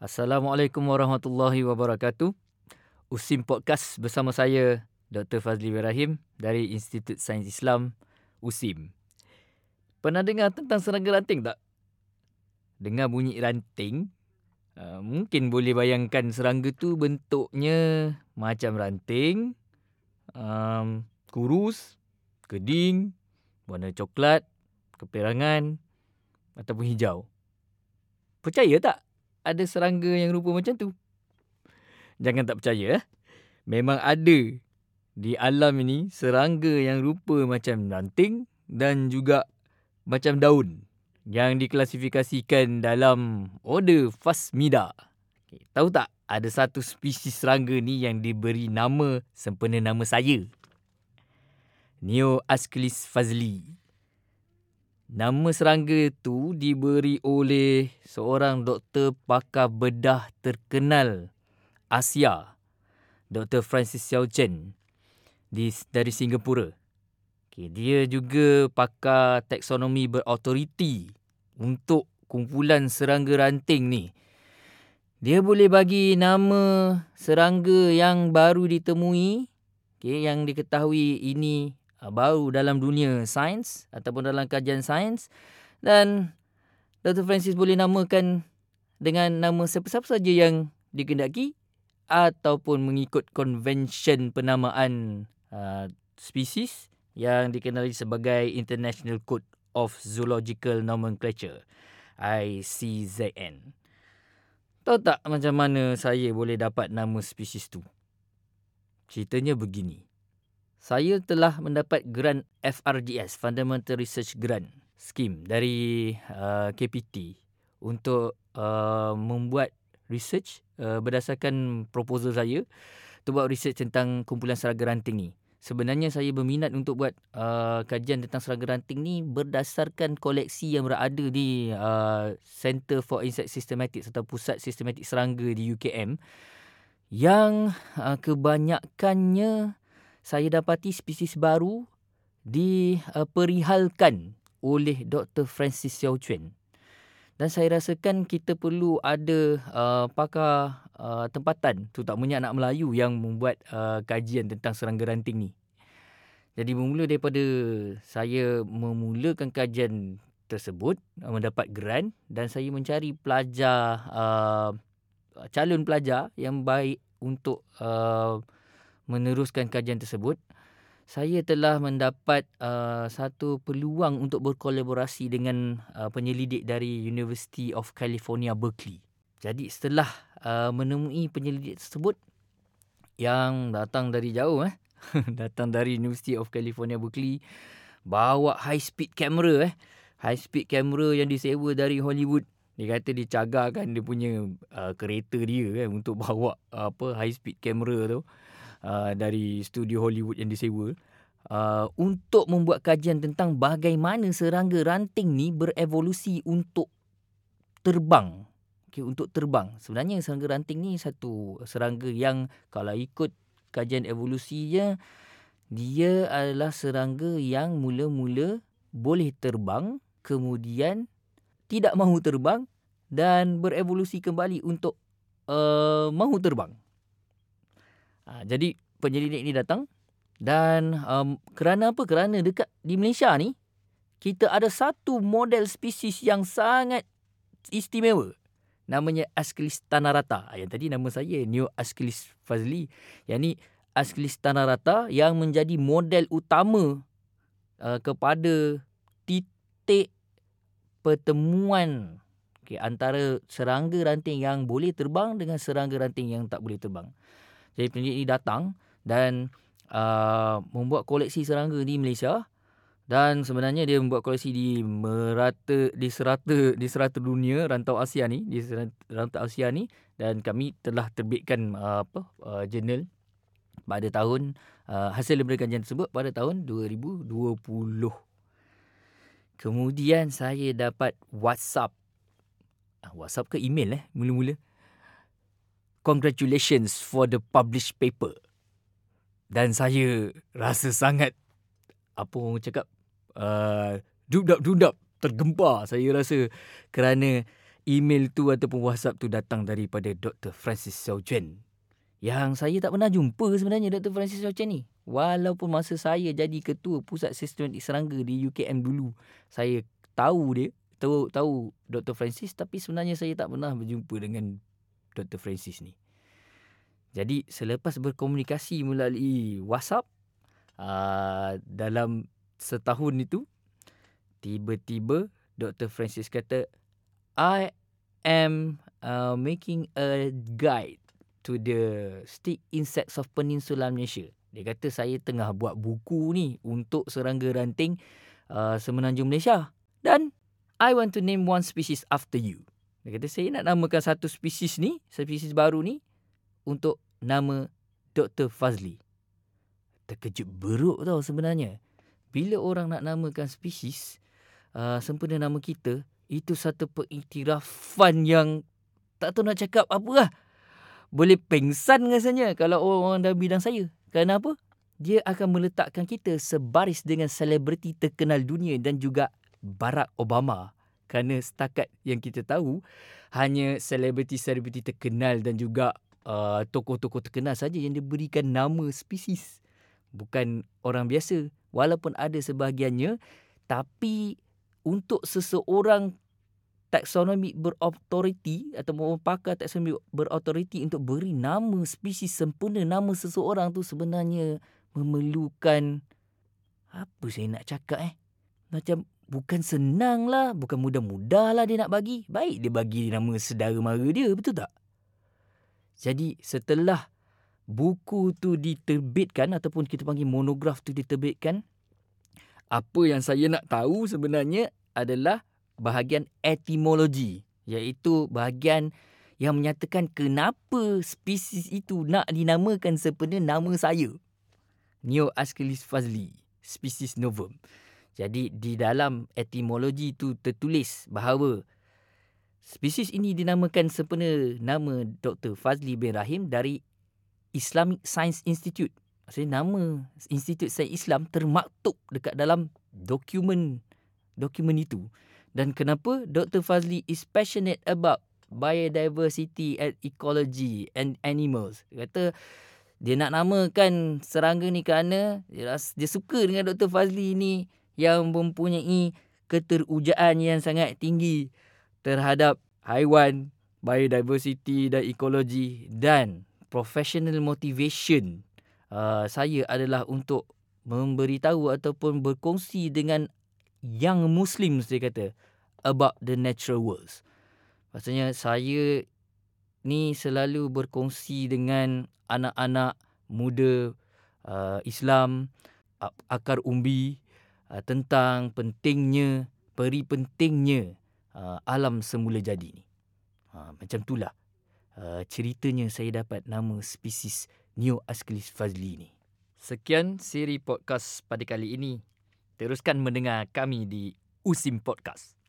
Assalamualaikum warahmatullahi wabarakatuh. Usim Podcast bersama saya Dr. Fazli Ibrahim dari Institut Sains Islam USIM. Pernah dengar tentang serangga ranting tak? Dengar bunyi ranting, uh, mungkin boleh bayangkan serangga tu bentuknya macam ranting, um, kurus, keding, warna coklat, keperangan ataupun hijau. Percaya tak ada serangga yang rupa macam tu? Jangan tak percaya. Eh? Memang ada di alam ini serangga yang rupa macam ranting dan juga macam daun yang diklasifikasikan dalam order Phasmida. Okay, tahu tak ada satu spesies serangga ni yang diberi nama sempena nama saya. Neo Asclis fazli. Nama serangga itu diberi oleh seorang doktor pakar bedah terkenal Asia, Dr. Francis Xiao Chen di, dari Singapura. Okay, dia juga pakar taksonomi berautoriti untuk kumpulan serangga ranting ni. Dia boleh bagi nama serangga yang baru ditemui, okay, yang diketahui ini baru dalam dunia sains ataupun dalam kajian sains dan Dr. Francis boleh namakan dengan nama siapa-siapa saja yang dikendaki ataupun mengikut konvensyen penamaan uh, spesies yang dikenali sebagai International Code of Zoological Nomenclature ICZN. Tahu tak macam mana saya boleh dapat nama spesies tu? Ceritanya begini saya telah mendapat grant FRGS Fundamental Research Grant Scheme dari uh, KPT untuk uh, membuat research uh, berdasarkan proposal saya untuk buat research tentang kumpulan serangga ranting ni. Sebenarnya saya berminat untuk buat uh, kajian tentang serangga ranting ni berdasarkan koleksi yang berada di uh, Center for Insect Systematics atau Pusat Sistematik Serangga di UKM yang uh, kebanyakannya saya dapati spesies baru diperihalkan oleh Dr. Francis Xiao Chuan. Dan saya rasakan kita perlu ada uh, pakar uh, tempatan, terutamanya anak Melayu yang membuat uh, kajian tentang serangga ranting ni. Jadi bermula daripada saya memulakan kajian tersebut, uh, mendapat grant dan saya mencari pelajar, uh, calon pelajar yang baik untuk uh, meneruskan kajian tersebut, saya telah mendapat uh, satu peluang untuk berkolaborasi dengan uh, penyelidik dari University of California Berkeley. Jadi setelah uh, menemui penyelidik tersebut yang datang dari jauh eh datang dari University of California Berkeley bawa high speed camera eh high speed camera yang disewa dari Hollywood dia kata dia cagarkan dia punya uh, kereta dia kan untuk bawa uh, apa high speed camera tu uh, dari studio Hollywood yang disewa uh, untuk membuat kajian tentang bagaimana serangga ranting ni berevolusi untuk terbang. Okay, untuk terbang. Sebenarnya serangga ranting ni satu serangga yang kalau ikut kajian evolusinya dia adalah serangga yang mula-mula boleh terbang kemudian tidak mahu terbang dan berevolusi kembali untuk uh, mahu terbang. Ha, jadi penyelidik ini datang dan um, kerana apa? Kerana dekat di Malaysia ni kita ada satu model spesies yang sangat istimewa. Namanya Asclis tanarata. Ha, yang tadi nama saya Neo Asclis Fazli. Yang ni Asclis tanarata yang menjadi model utama uh, kepada titik pertemuan okay, antara serangga ranting yang boleh terbang dengan serangga ranting yang tak boleh terbang. Jadi penyidik ini datang dan uh, membuat koleksi serangga di Malaysia dan sebenarnya dia membuat koleksi di merata di serata di serata dunia rantau Asia ni di rantau Asia ni dan kami telah terbitkan uh, apa uh, jurnal pada tahun uh, hasil daripada kajian tersebut pada tahun 2020. Kemudian saya dapat WhatsApp. Uh, WhatsApp ke email eh mula-mula congratulations for the published paper. Dan saya rasa sangat, apa orang cakap, uh, dudap-dudap, tergempar saya rasa kerana email tu ataupun WhatsApp tu datang daripada Dr. Francis Xiao. Yang saya tak pernah jumpa sebenarnya Dr. Francis Xiao ni. Walaupun masa saya jadi ketua pusat sistematik serangga di UKM dulu, saya tahu dia, tahu tahu Dr. Francis tapi sebenarnya saya tak pernah berjumpa dengan Dr. Francis ni. Jadi selepas berkomunikasi melalui WhatsApp uh, dalam setahun itu tiba-tiba Dr. Francis kata I am uh, making a guide to the stick insects of Peninsula Malaysia. Dia kata saya tengah buat buku ni untuk serangga ranting uh, semenanjung Malaysia. Dan I want to name one species after you. Dia kata saya nak namakan satu spesies ni, spesies baru ni untuk nama Dr. Fazli. Terkejut beruk tau sebenarnya. Bila orang nak namakan spesies, uh, sempena nama kita, itu satu pengiktirafan yang tak tahu nak cakap apa lah. Boleh pengsan rasanya kalau orang-orang dalam bidang saya. Kenapa? Dia akan meletakkan kita sebaris dengan selebriti terkenal dunia dan juga Barack Obama. Kerana setakat yang kita tahu, hanya selebriti-selebriti terkenal dan juga uh, tokoh-tokoh terkenal saja yang diberikan nama spesies. Bukan orang biasa. Walaupun ada sebahagiannya, tapi untuk seseorang taksonomi berautoriti atau pakar taksonomi berautoriti untuk beri nama spesies sempurna nama seseorang tu sebenarnya memerlukan apa saya nak cakap eh macam bukan senang lah bukan mudah-mudah lah dia nak bagi baik dia bagi nama sedara mara dia betul tak jadi setelah buku tu diterbitkan ataupun kita panggil monograf tu diterbitkan apa yang saya nak tahu sebenarnya adalah bahagian etimologi iaitu bahagian yang menyatakan kenapa spesies itu nak dinamakan sepenuhnya nama saya. Neo Ascalis fazli, spesies novum. Jadi di dalam etimologi itu tertulis bahawa spesies ini dinamakan sempena nama Dr. Fazli bin Rahim dari Islamic Science Institute. Maksudnya nama Institut Sains Islam termaktub dekat dalam dokumen dokumen itu. Dan kenapa Dr. Fazli is passionate about biodiversity and ecology and animals. Dia kata dia nak namakan serangga ni kerana dia, ras, dia suka dengan Dr. Fazli ni yang mempunyai keterujaan yang sangat tinggi terhadap haiwan, biodiversity dan ekologi dan professional motivation uh, saya adalah untuk memberitahu ataupun berkongsi dengan young Muslims dia kata about the natural worlds. Maksudnya saya ni selalu berkongsi dengan anak-anak muda uh, Islam akar umbi uh, tentang pentingnya peri pentingnya uh, alam semula jadi ni. Ha, macam itulah uh, ceritanya saya dapat nama spesies Neo Asclepius fazli ni. Sekian siri podcast pada kali ini. Teruskan mendengar kami di Usim Podcast.